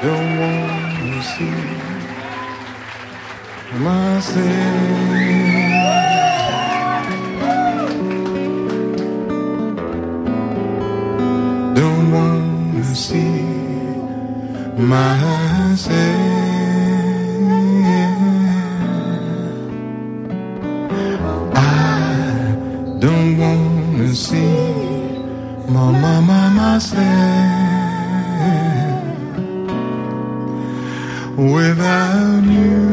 don't want to see myself. Don't want to see myself. don't wanna see my mama myself. without you.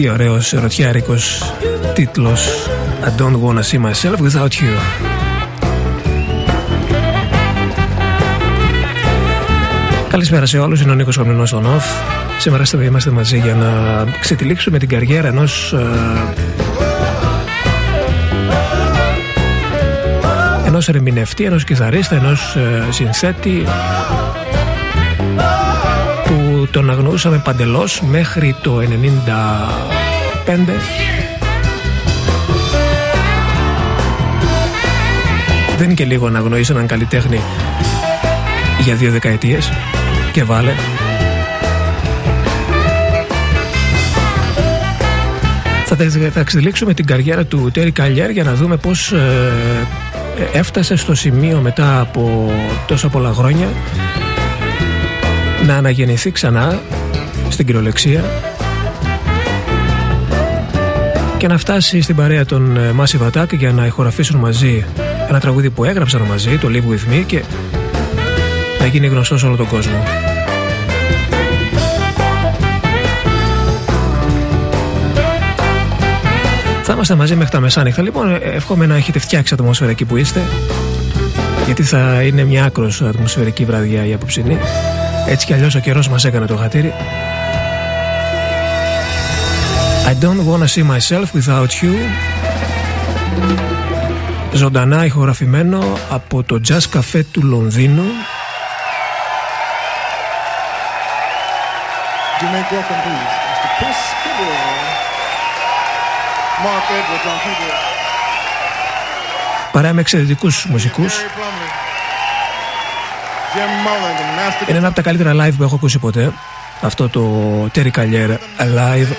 Τι ωραίος ερωτιάρικος τίτλος. I don't wanna see myself without you. Καλησπέρα σε όλους, είναι ο Νίκος Κομνηνός στον ΟΦ Σήμερα είμαστε μαζί για να ξετυλίξουμε την καριέρα ενός ε, ενός ερμηνευτή, ενός κιθαρίστα, ενός ε, συνθέτη. που τον αγνοούσαμε παντελώς μέχρι το 95 δεν είναι και λίγο να αγνοήσει έναν καλλιτέχνη για δύο δεκαετίες. Και βάλε. Θα εξελίξουμε την καριέρα του Τέρι Καλιέρ για να δούμε πώς ε, έφτασε στο σημείο μετά από τόσα πολλά χρόνια να αναγεννηθεί ξανά στην κυριολεξία και να φτάσει στην παρέα των ε, Massive Attack για να ηχογραφήσουν μαζί ένα τραγούδι που έγραψαν μαζί, το Live With Me και να γίνει γνωστό σε όλο τον κόσμο. Θα είμαστε μαζί μέχρι τα μεσάνυχτα. Λοιπόν, εύχομαι να έχετε φτιάξει ατμόσφαιρα εκεί που είστε. Γιατί θα είναι μια άκρος ατμοσφαιρική βραδιά η απόψινή. Έτσι κι αλλιώς ο καιρός μας έκανε το χατήρι. I don't wanna see myself without you. Ζωντανά ηχογραφημένο από το Jazz Cafe του Λονδίνου. welcome, please. Mr. Chris Mark Edwards on keyboard. Παρά με εξαιρετικούς μουσικούς. Είναι ένα από τα καλύτερα live που έχω ακούσει ποτέ. Αυτό το Terry Callier live.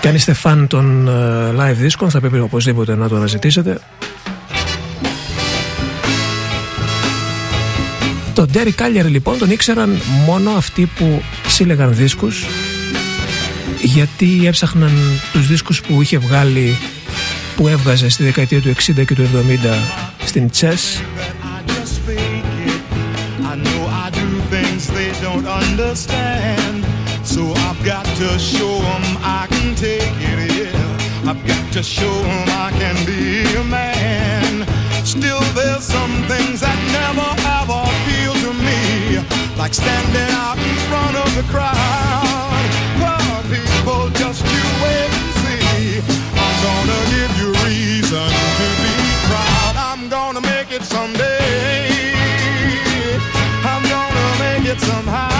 Και αν είστε φαν των live δίσκων θα πρέπει οπωσδήποτε να το αναζητήσετε. Το Derry Callier λοιπόν τον ήξεραν μόνο αυτοί που σύλλεγαν δίσκους γιατί έψαχναν τους δίσκους που είχε βγάλει που έβγαζε στη δεκαετία του 60 και του 70 στην Chess So I've got to show them I can take it, yeah. I've got to show them I can be a man. Still, there's some things that never ever like standing out in front of the crowd. People, just you wait and see. I'm gonna give you reason to be proud. I'm gonna make it someday. I'm gonna make it somehow.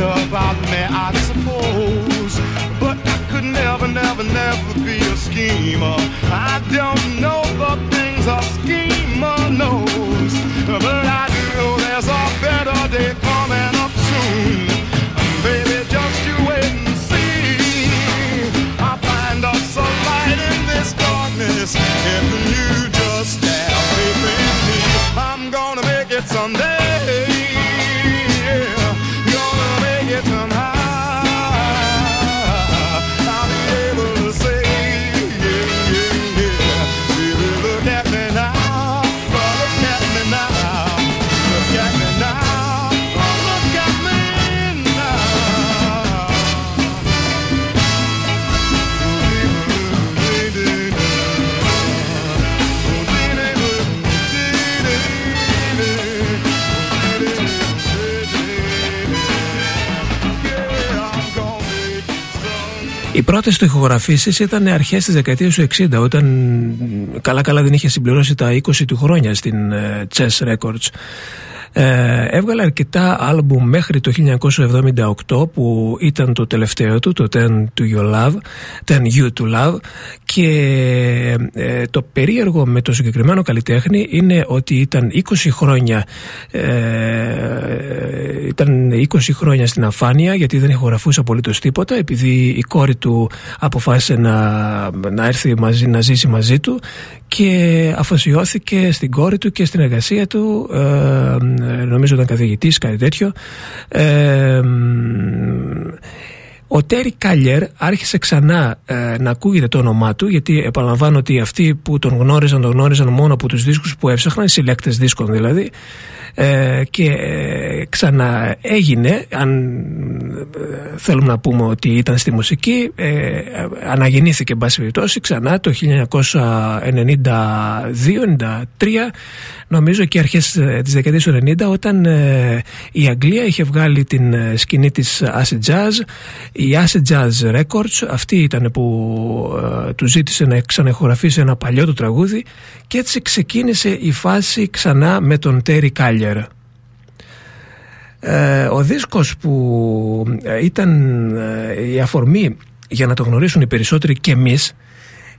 About me, I suppose. But I could never, never, never be a schemer. I don't know the things a schemer knows, but I do know there's a better day coming up soon. Baby, just you wait and see. I find us a light in this darkness if you πρώτες του ηχογραφήσει ήταν αρχές της δεκαετίας του 60, όταν καλά-καλά δεν είχε συμπληρώσει τα 20 του χρόνια στην ε, Chess Records. Ε, έβγαλε αρκετά άλμπουμ μέχρι το 1978 που ήταν το τελευταίο του, το 10 to Your Love, 10 You to Love. Και ε, το περίεργο με το συγκεκριμένο καλλιτέχνη είναι ότι ήταν 20 χρόνια ε, ήταν 20 χρόνια στην αφάνεια γιατί δεν ηχογραφούσε απολύτως τίποτα επειδή η κόρη του αποφάσισε να, να έρθει μαζί, να ζήσει μαζί του και αφοσιώθηκε στην κόρη του και στην εργασία του. Ε, νομίζω ήταν καθηγητής κάτι τέτοιο. Ε, ο Τέρι Κάλιερ άρχισε ξανά ε, να ακούγεται το όνομά του γιατί επαναλαμβάνω ότι αυτοί που τον γνώριζαν τον γνώριζαν μόνο από τους δίσκους που έψαχναν, οι συλλέκτες δίσκων δηλαδή ε, και ε, ξαναέγινε αν ε, θέλουμε να πούμε ότι ήταν στη μουσική ε, αναγεννήθηκε εν πάση περιπτώσει ξανά το 1992-93 νομίζω και αρχές ε, της δεκαετίας του 90 όταν η Αγγλία είχε βγάλει την σκηνή της Acid Jazz. Η Acid Jazz Records αυτή ήταν που του ζήτησε να ξανεχογραφήσει ένα παλιό του τραγούδι και έτσι ξεκίνησε η φάση ξανά με τον Terry Κάλιερ. Ε, ο δίσκος που ε, ήταν ε, η αφορμή για να το γνωρίσουν οι περισσότεροι και εμείς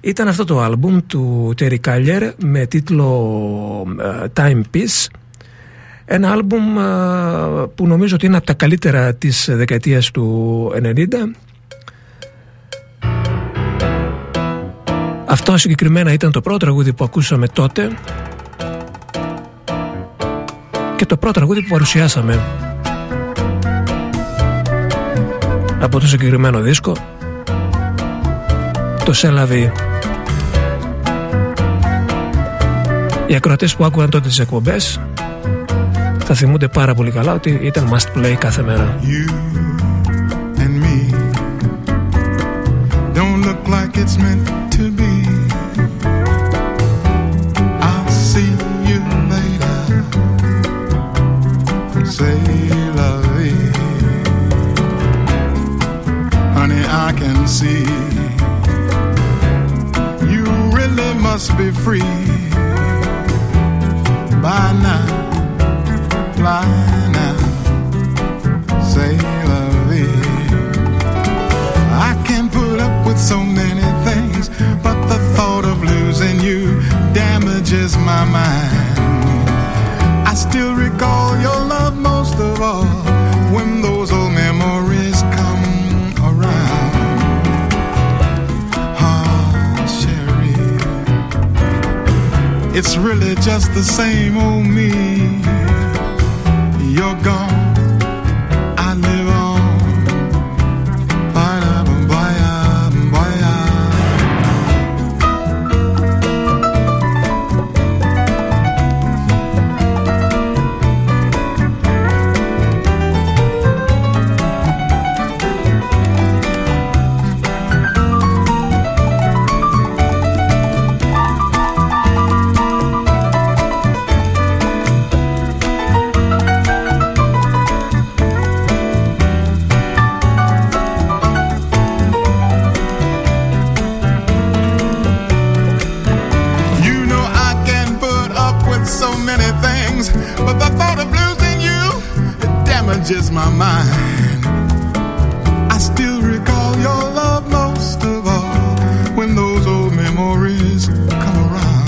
ήταν αυτό το άλμπουμ του Terry Κάλιερ με τίτλο Time Peace. Ένα άλμπουμ που νομίζω ότι είναι από τα καλύτερα της δεκαετίας του 90 Αυτό συγκεκριμένα ήταν το πρώτο τραγούδι που ακούσαμε τότε και το πρώτο τραγούδι που παρουσιάσαμε από το συγκεκριμένο δίσκο το Σέλαβι Οι ακροατές που άκουγαν τότε τις εκπομπές θα θυμούνται πάρα πολύ καλά ότι ήταν must play κάθε μέρα. You and me don't look like it's meant see. You really must be free by now. Fly now, say la I can put up with so many things, but the thought of losing you damages my mind. I still recall your love most of all It's really just the same old me. You're gone. Changes my mind. I still recall your love most of all when those old memories come around.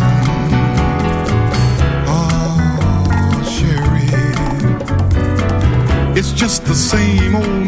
Oh, Sherry, it's just the same old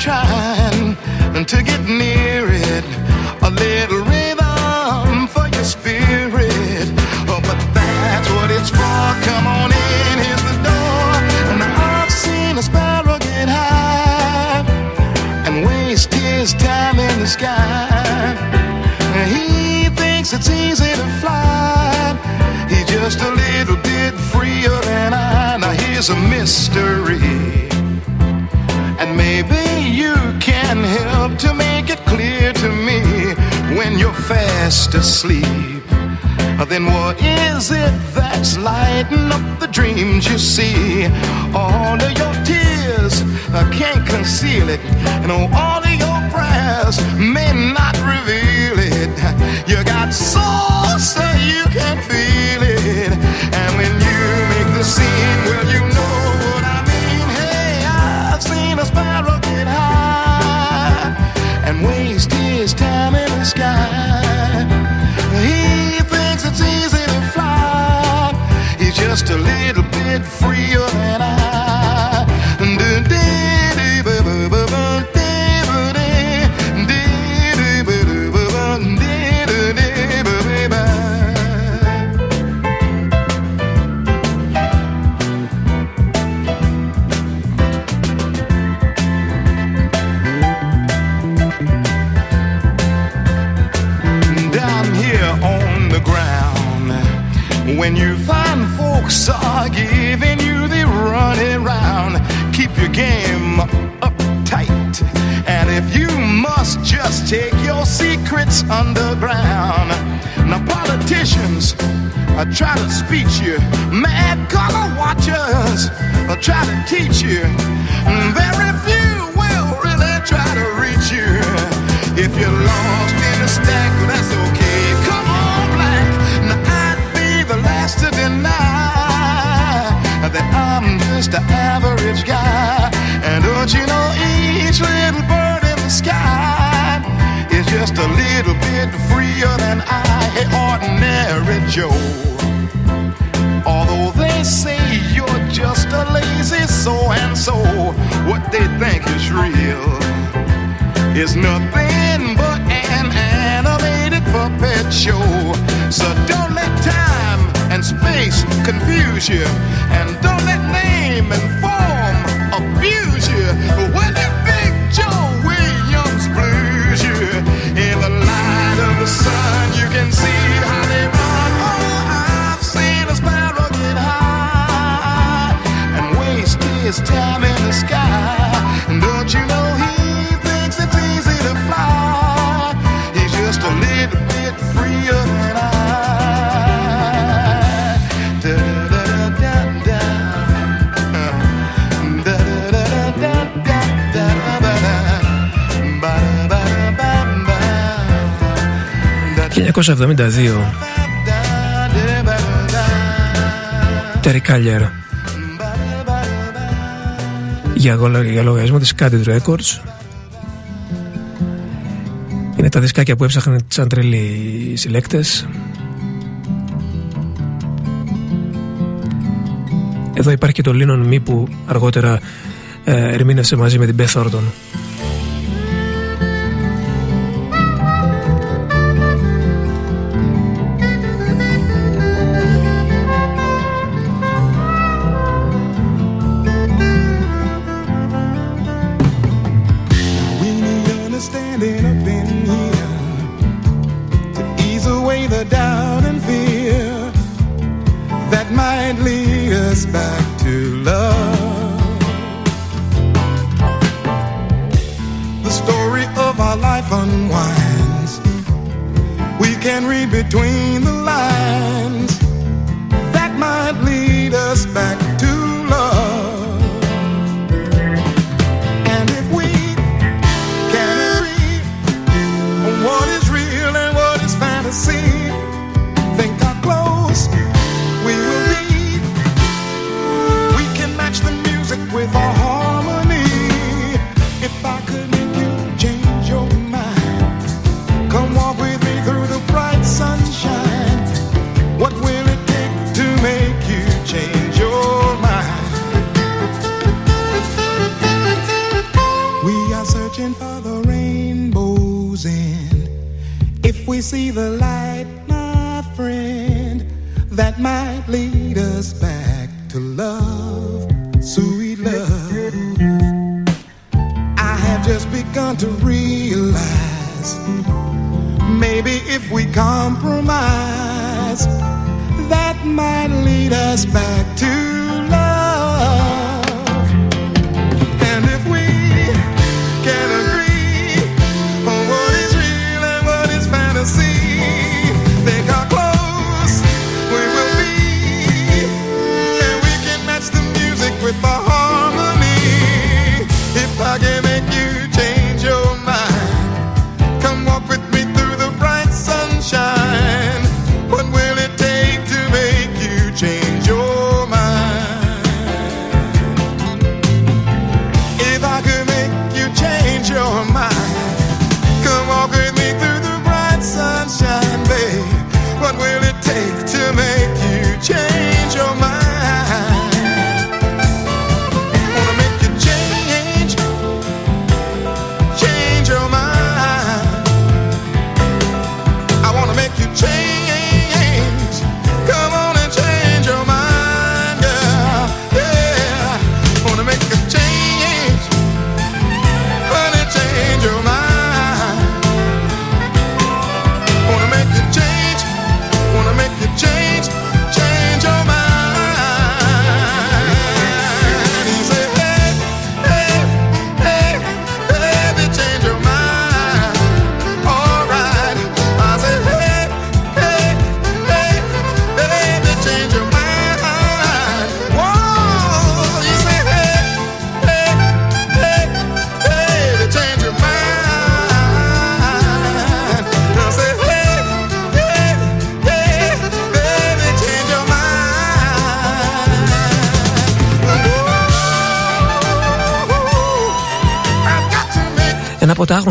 trying to get near it. A little rhythm for your spirit. Oh, but that's what it's for. Come on in, here's the door. And I've seen a sparrow get high and waste his time in the sky. He thinks it's easy to fly. He's just a little bit freer than I. Now here's a mystery. Fast asleep. Then what is it that's lighting up the dreams you see? All of your tears I can't conceal it, and all of your prayers may not reveal it. You got soul so you can feel just a little bit freer than I. underground. Now, politicians I try to speech you, mad color watchers I try to teach you. Very few will really try to reach you. If you're lost in a stack, that's okay. Come on, black. Now I'd be the last to deny that I'm just an average guy. And don't you know each little bird in the sky just a little bit freer than I, hey, ordinary Joe. Although they say you're just a lazy so and so, what they think is real is nothing but an animated puppet show. So don't let time and space confuse you, and don't let name and form abuse you. When his oh, time in the sky. And don't you know ...1972... Terry Callier για, γολα- για λογαριασμό της Candid Records. Είναι τα δισκάκια που έψαχναν σαν τρελοί οι συλλέκτες. Εδώ υπάρχει και το Lennon Me που αργότερα ε, ερμήνευσε μαζί με την Beth Orton to love, sweet love. I have just begun to realize maybe if we compromise, that might lead us back to.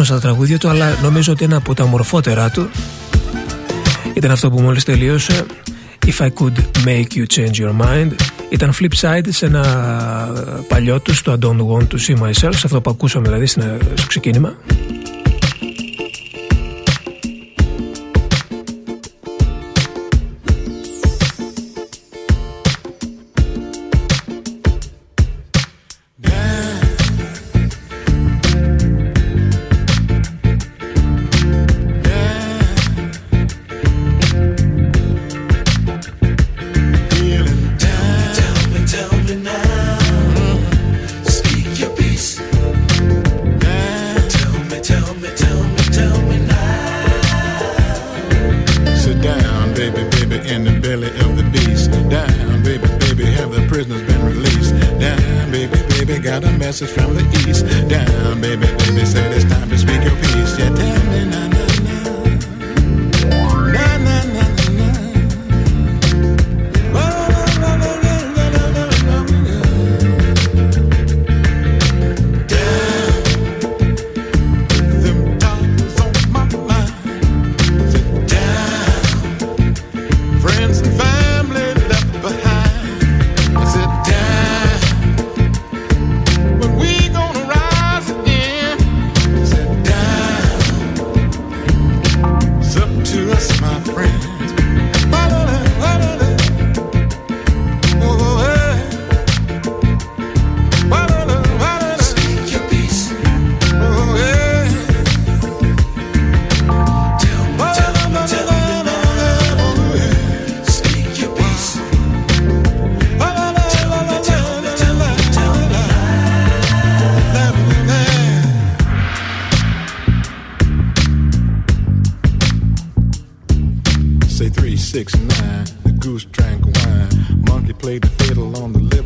υπάρχουν στα τραγούδια του αλλά νομίζω ότι ένα από τα μορφότερά του ήταν αυτό που μόλις τελείωσε. If I Could Make You Change Your Mind. Ήταν flip side σε ένα ε, παλιό του το I Don't Want To See Myself αυτό που ακούσαμε δηλαδή ε, στο ξεκίνημα.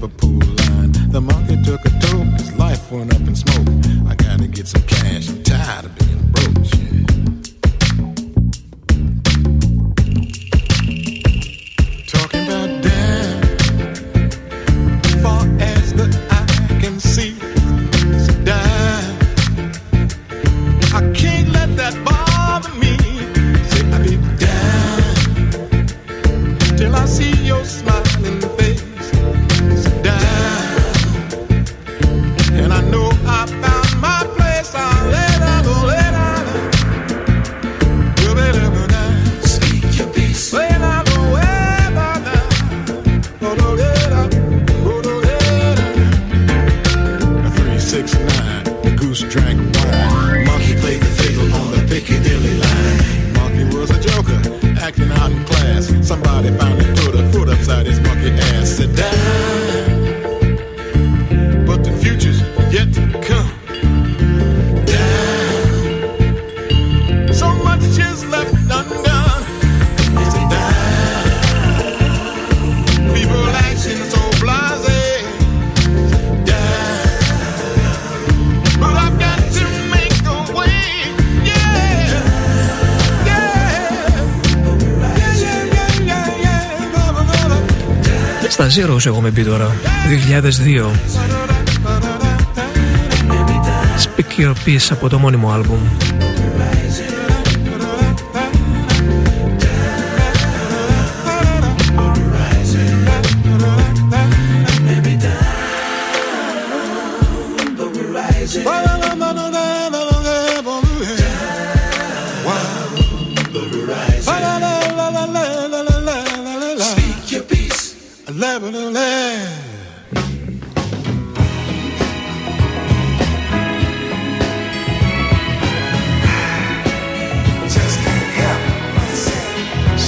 Liverpool line. The market took a toll, His life went up in smoke. I gotta get some cash, I'm tired of being broke. Yeah. έχουμε τώρα. 2002 Speak Your Peace από το μόνιμο άλμπουμ.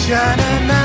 shining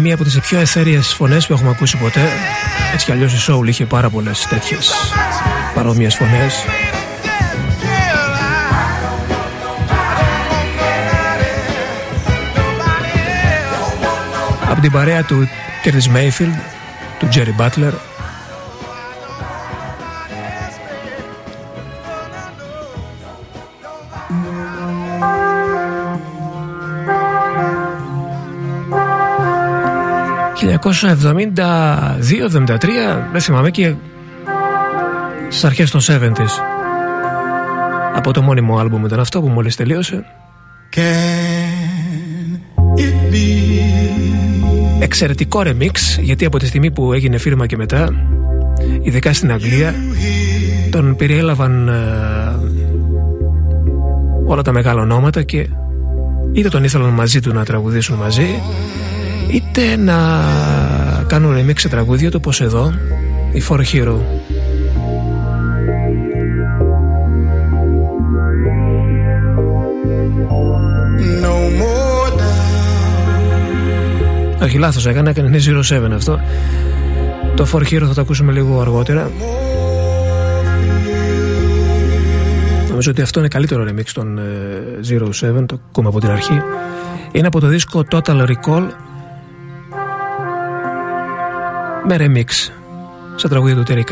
είναι μία από τις πιο εθέριες φωνές που έχουμε ακούσει ποτέ έτσι κι αλλιώς η Soul είχε πάρα πολλές τέτοιες παρόμοιες φωνές από την παρέα του Curtis Μέιφιλντ του Τζέρι Μπάτλερ. 1972-73, δεν θυμάμαι και στις αρχές των 70's. Από το μόνιμο άλμπουμ ήταν αυτό που μόλις τελείωσε. Εξαιρετικό remix, γιατί από τη στιγμή που έγινε φίρμα και μετά, ειδικά στην Αγγλία, τον περιέλαβαν ε, όλα τα μεγάλα ονόματα και είτε τον ήθελαν μαζί του να τραγουδήσουν μαζί είτε να κάνουν remix σε τραγούδια του εδώ η For Hero. Όχι λάθος έκανα, έκανε ναι, 07 αυτό. Το For Hero θα το ακούσουμε λίγο αργότερα. Νομίζω ότι αυτό είναι καλύτερο remix των ε, 07, το ακούμε από την αρχή. Είναι από το δίσκο Total Recall με remix σε τραγούδι του Τέρι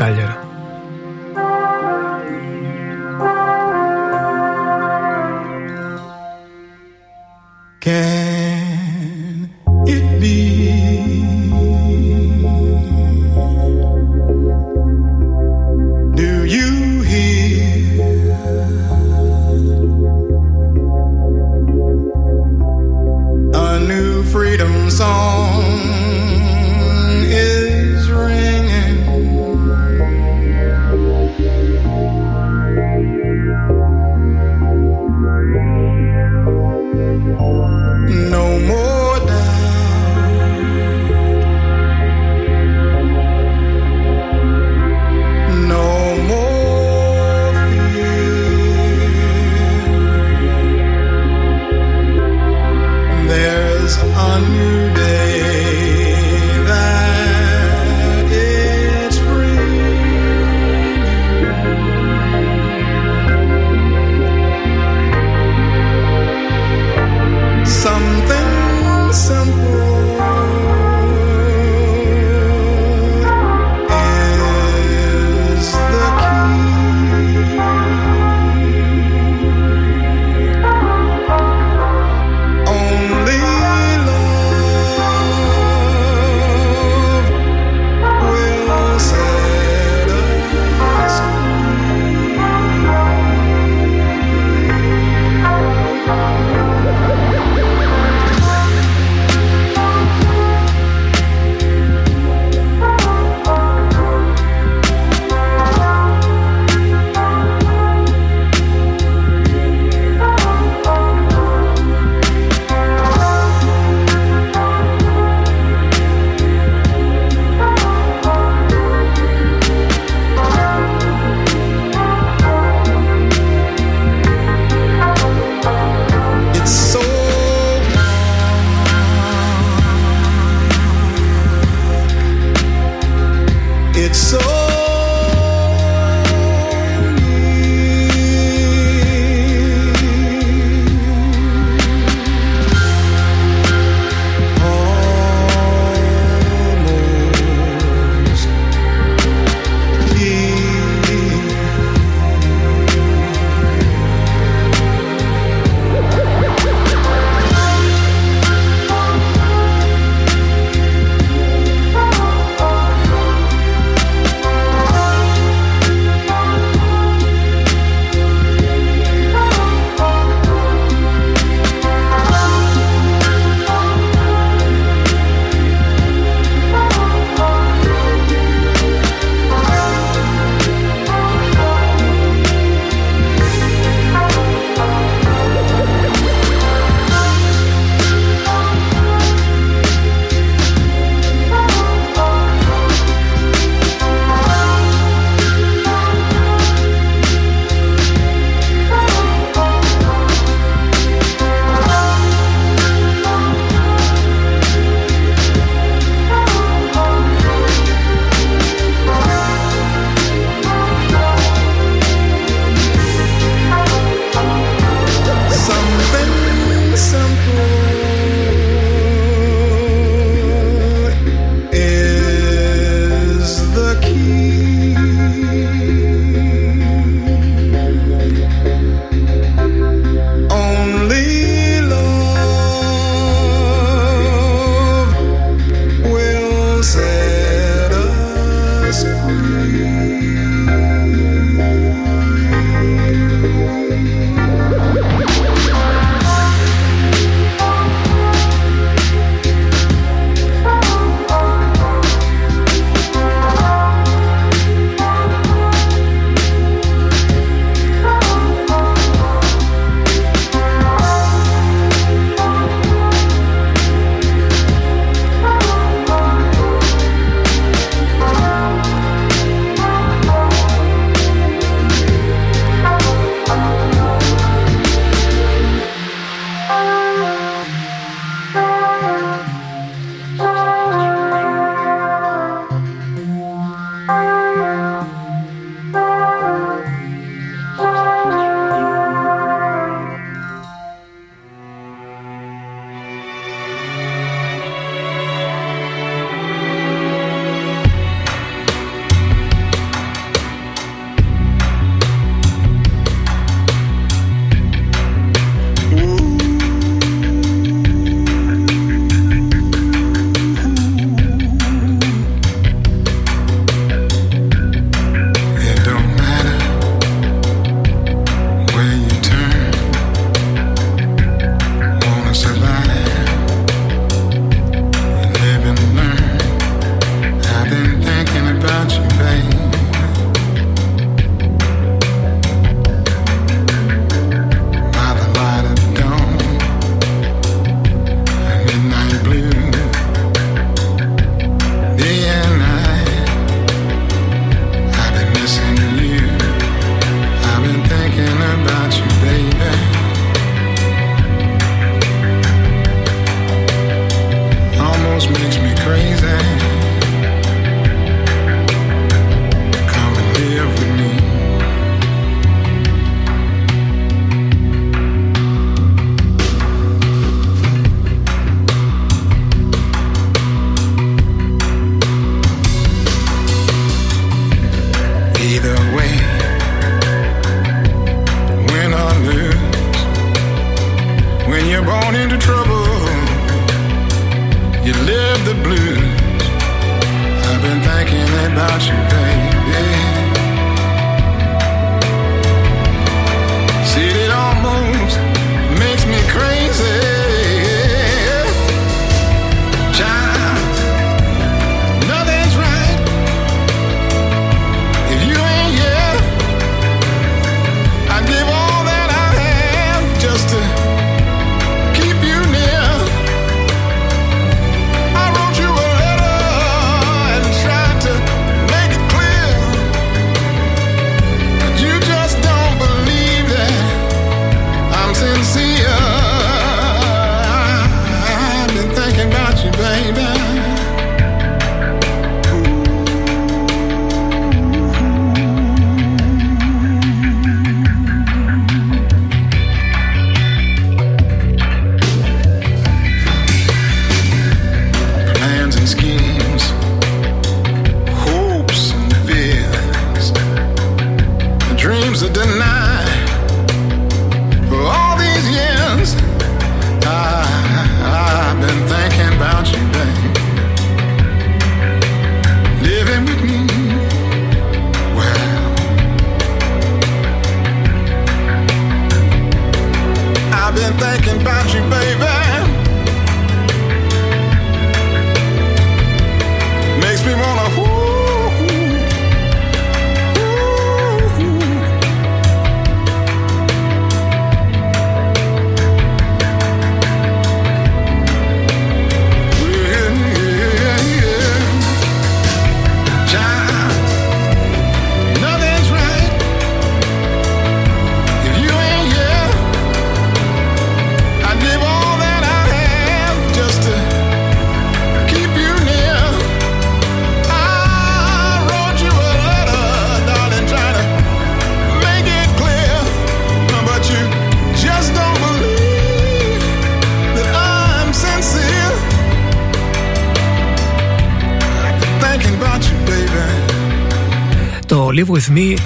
Live With Me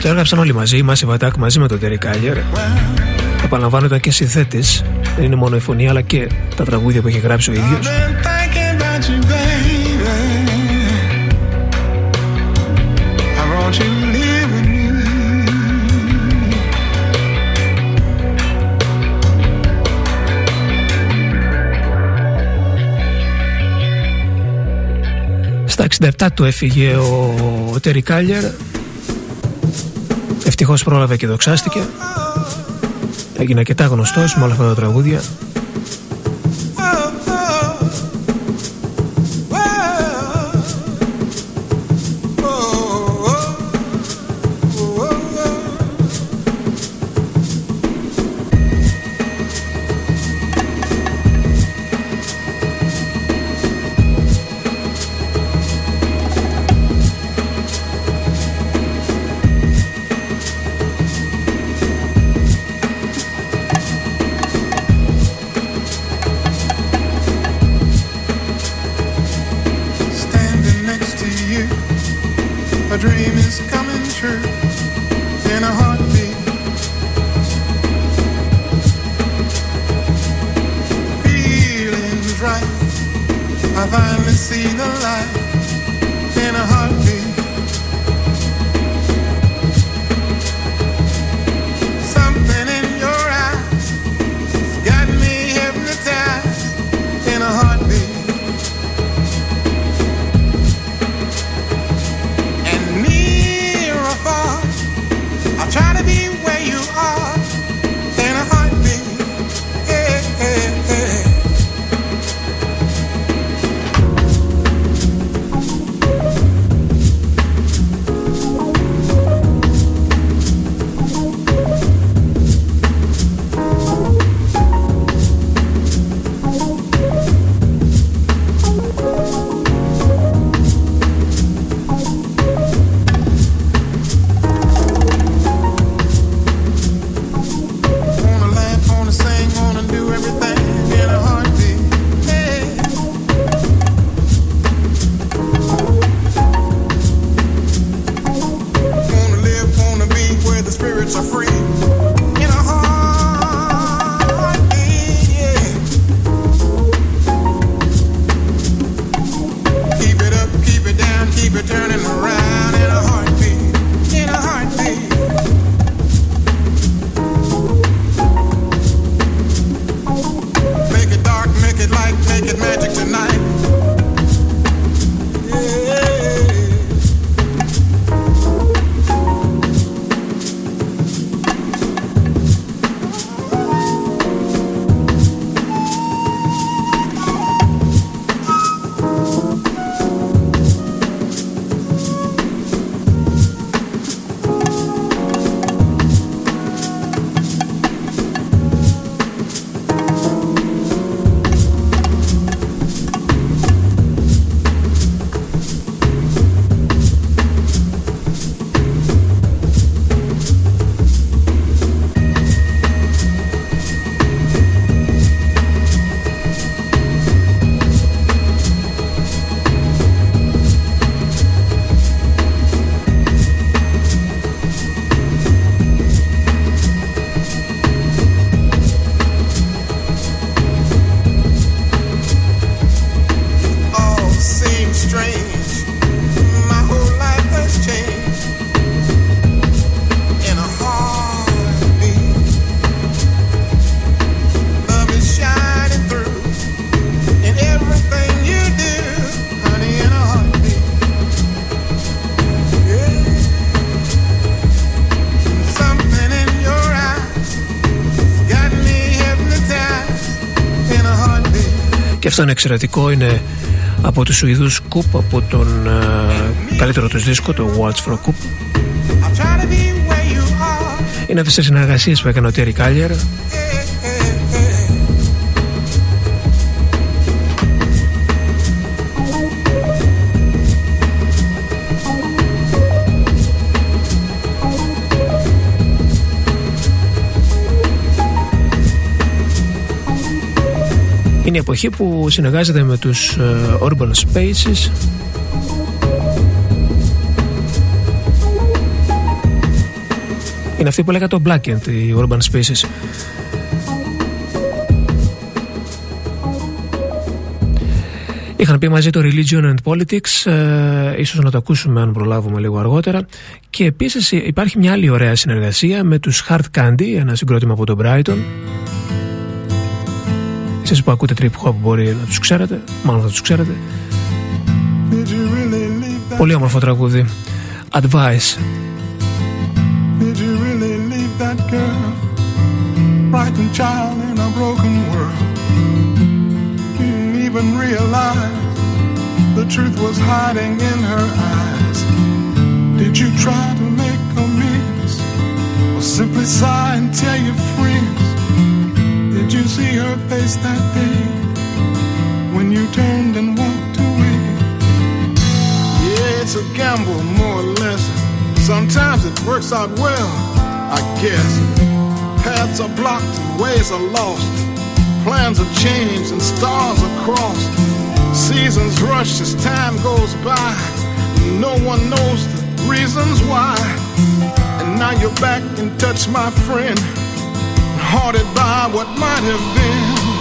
το έγραψαν όλοι μαζί, η Μάση Βατάκ μαζί με τον Τέρι Allier. Επαναλαμβάνω ήταν και συνθέτης, δεν είναι μόνο η φωνή αλλά και τα τραγούδια που έχει γράψει ο ίδιος. Στα 67 του έφυγε ο Τερικάλιερ. Ευτυχώς πρόλαβε και δοξάστηκε. Έγινε αρκετά γνωστός με όλα αυτά τα τραγούδια. Αυτό είναι εξαιρετικό, είναι από τους Σουηδούς Κουπ, από τον ε, καλύτερο τους δίσκο, το Waltz for a Coup. I'm trying to be where you are. Είναι αυτές τις συνεργασίες που έκανε ο Τέρι Κάλιερ. Είναι η εποχή που συνεργάζεται με τους ε, Urban Spaces Είναι αυτή που λέγα το Blackend, οι Urban Spaces. Είχαν πει μαζί το Religion and Politics, ε, ίσως να το ακούσουμε αν προλάβουμε λίγο αργότερα. Και επίσης υπάρχει μια άλλη ωραία συνεργασία με τους Hard Candy, ένα συγκρότημα από τον Brighton. Εσείς που ακούτε trip hop μπορεί να τους ξέρετε, μάλλον θα τους ξέρετε. Did you really leave that? Πολύ όμορφο τραγούδι. Advice. Did you really leave that girl? Frightened child in a broken world. Didn't even realize the truth was hiding in her eyes. Did you try to make amends? Or simply sigh and tell your friends? Did you see her face that day when you turned and walked away? Yeah, it's a gamble, more or less. Sometimes it works out well, I guess. Paths are blocked ways are lost. Plans are changed and stars are crossed. Seasons rush as time goes by. No one knows the reasons why. And now you're back in touch, my friend. Haunted by what might have been.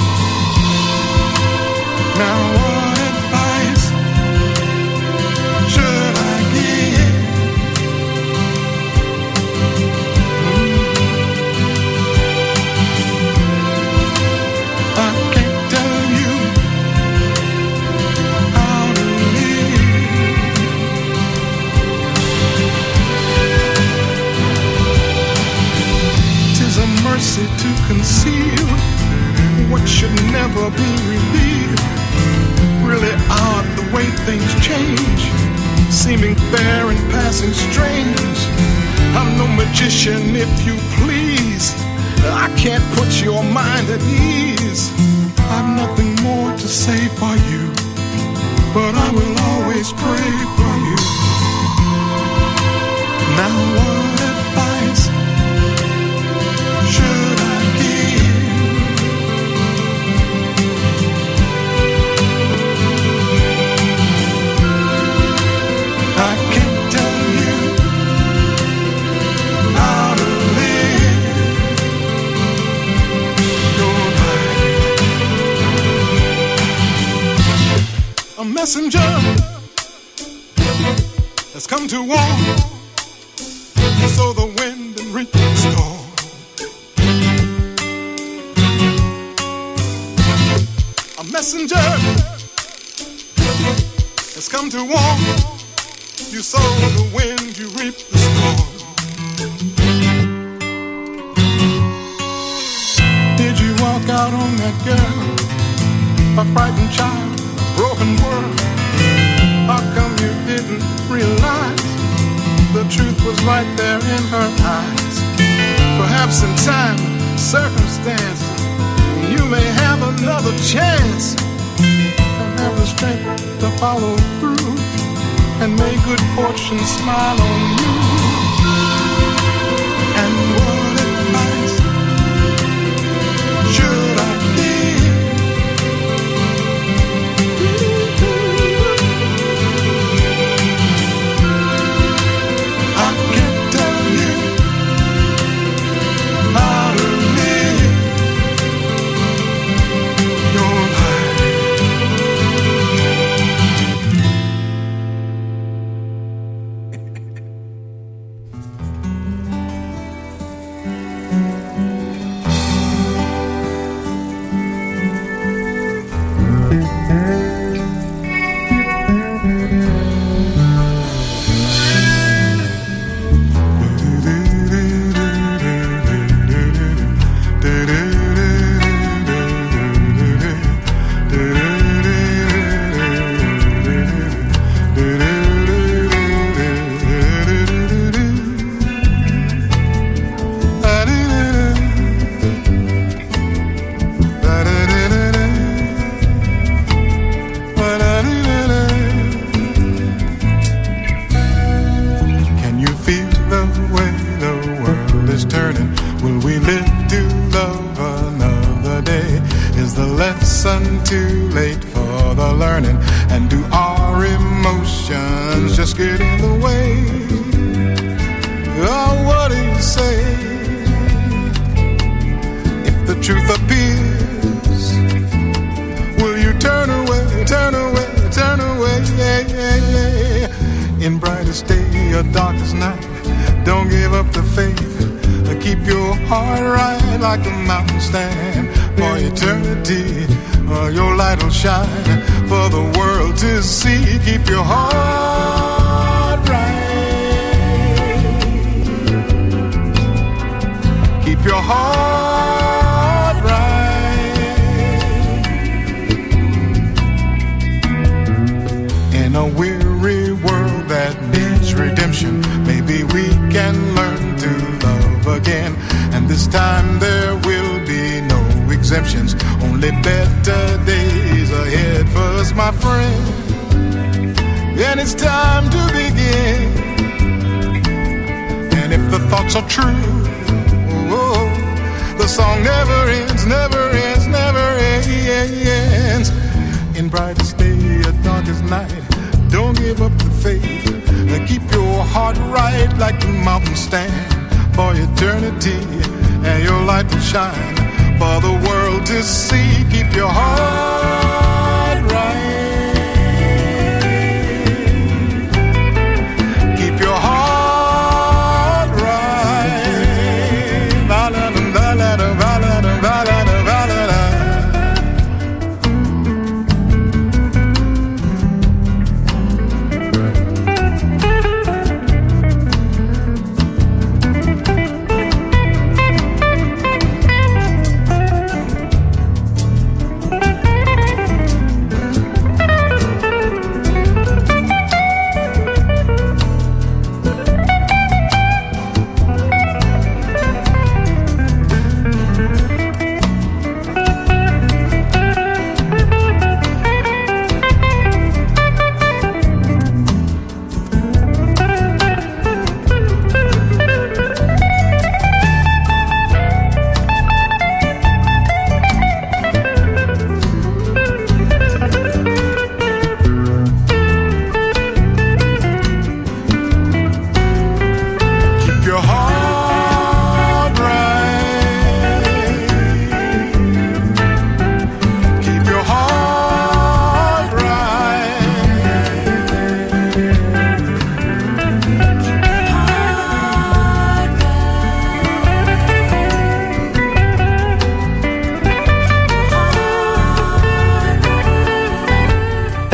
In a weary world that needs redemption, maybe we can learn to love again. And this time there will be no exemptions, only better days ahead for us, my friend. Then it's time to begin. And if the thoughts are true, the song never ends, never ends, never ends. In brightest day darkest night, give up the faith. And keep your heart right like the mountain stand for eternity. And your light will shine for the world to see. Keep your heart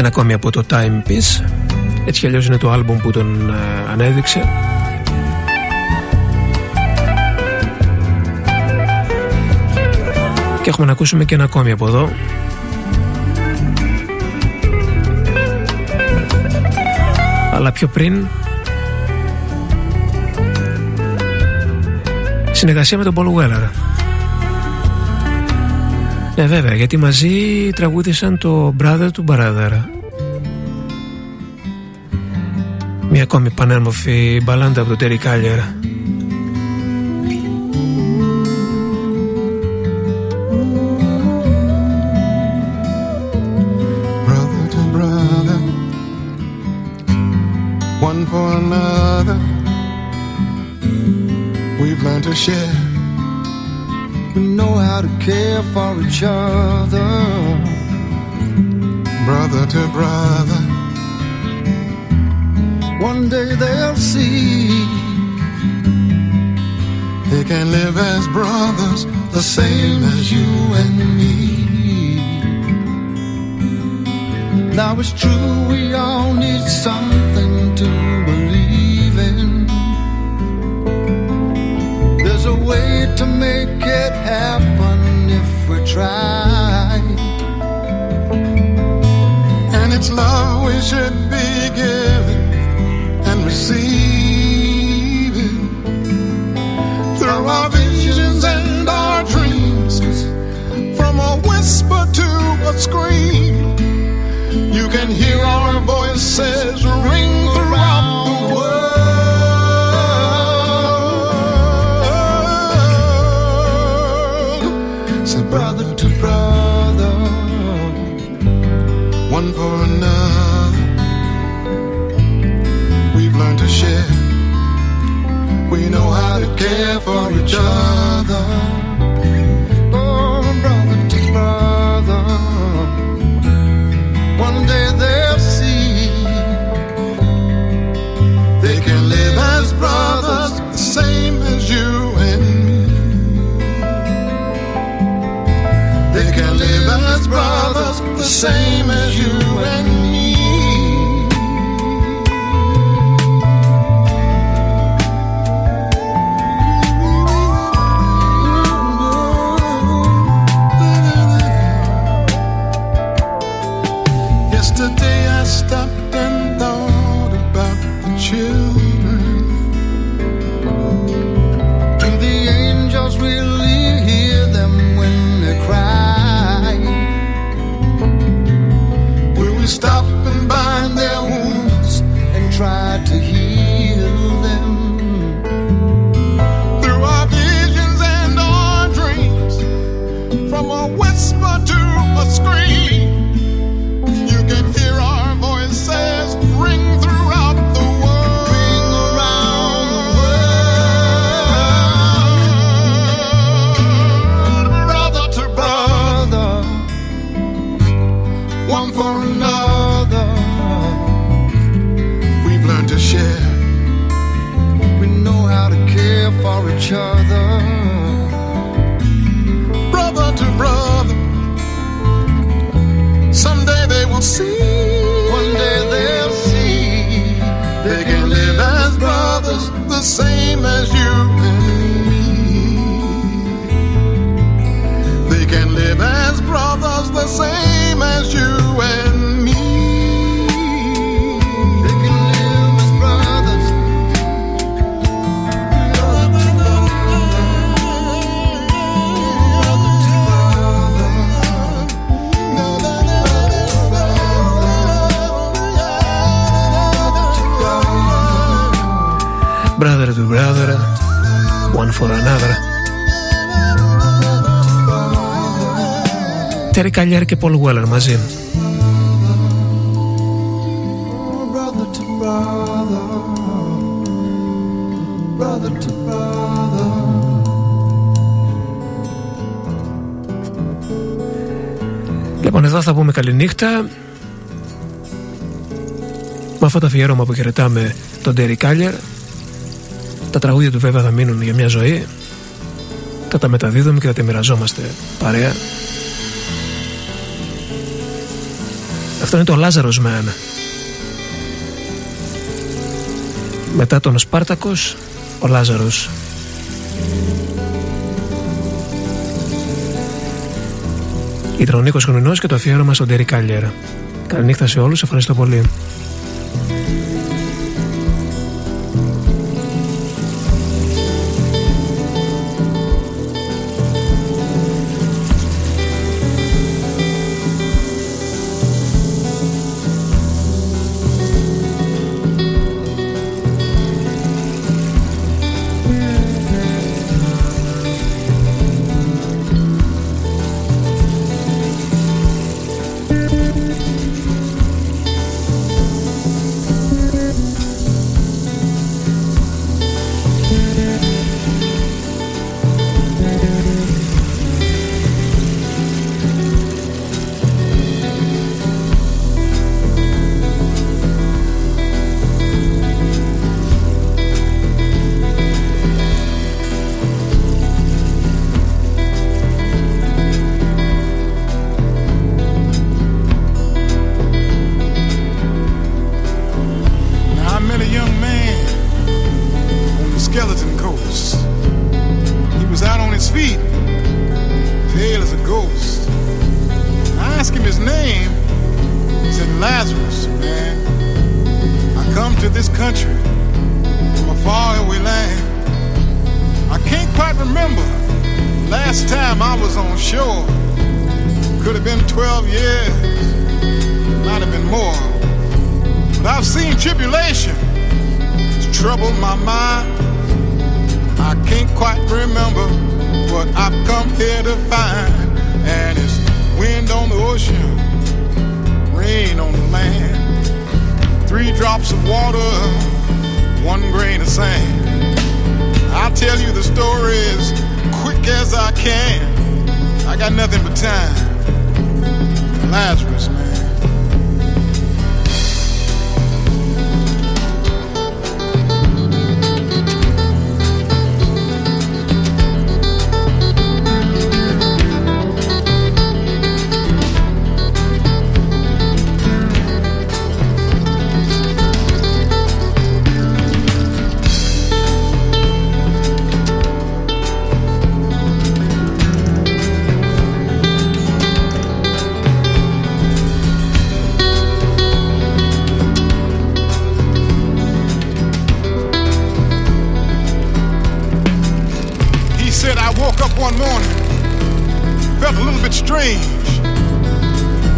ακόμη από το Timepiece. Έτσι κι αλλιώς είναι το άλμπουμ που τον ε, ανέδειξε. Και έχουμε να ακούσουμε και ένα ακόμη από εδώ. Αλλά πιο πριν συνεργασία με τον Paul Weller. Ναι βέβαια γιατί μαζί τραγούδισαν το Brother to Brother Μια ακόμη πανέμορφη μπαλάντα από τον Terry Callier brother to brother, one for another. We've learned to share. We know how to care for each other, brother to brother. One day they'll see they can live as brothers, the same as you and me. Now it's true, we all need something to believe in. There's a way to make it happen if we try. And it's love we should be giving and receiving through our visions and our dreams. From a whisper to a scream. You can hear our voices ring throughout the world. Brother to brother, one for another. Share. We know how to care for each other. φοράν και Πολ μαζί. Λοιπόν, εδώ θα πούμε καληνύχτα. Με αυτό το μα που χαιρετάμε τον Τέρι τα τραγούδια του βέβαια θα μείνουν για μια ζωή. Θα τα μεταδίδουμε και θα τα μοιραζόμαστε παρέα. Αυτό είναι το Λάζαρος Man. Μετά τον Σπάρτακος, ο Λάζαρος. Ήταν ο Νίκος Χρονινός και το αφιέρωμα στον Τερί Κάλιερα. Καληνύχτα σε όλους, ευχαριστώ πολύ. Feet, pale as a ghost. I asked him his name. He said, Lazarus, man. I come to this country from a faraway land. I can't quite remember last time I was on shore. Could have been 12 years, might have been more. But I've seen tribulation. It's troubled my mind. I can't quite remember what I've come here to find. And it's wind on the ocean, rain on the land, three drops of water, one grain of sand. I'll tell you the story as quick as I can. I got nothing but time. Lazarus, strange.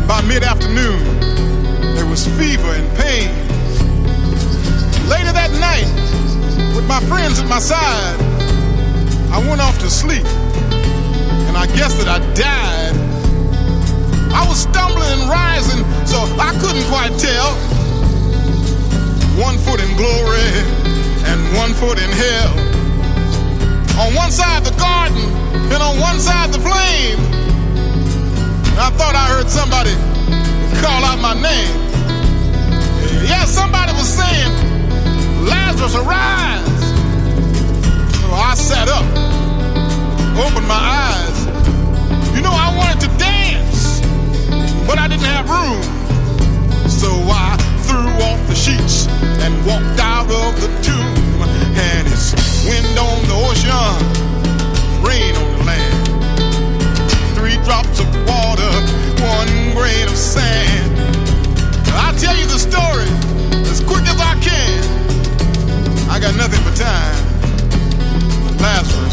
By mid afternoon, there was fever and pain. Later that night, with my friends at my side, I went off to sleep. And I guess that I died. I was stumbling and rising, so I couldn't quite tell. One foot in glory and one foot in hell. On one side the garden, thought I heard somebody call out my name. Yeah, somebody was saying, Lazarus, arise. So I sat up, opened my eyes. You know, I wanted to dance, but I didn't have room. So I threw off the sheets and walked out of the tomb. And it's wind on the ocean, drops of water, one grain of sand. I'll tell you the story as quick as I can. I got nothing but time. Lazarus.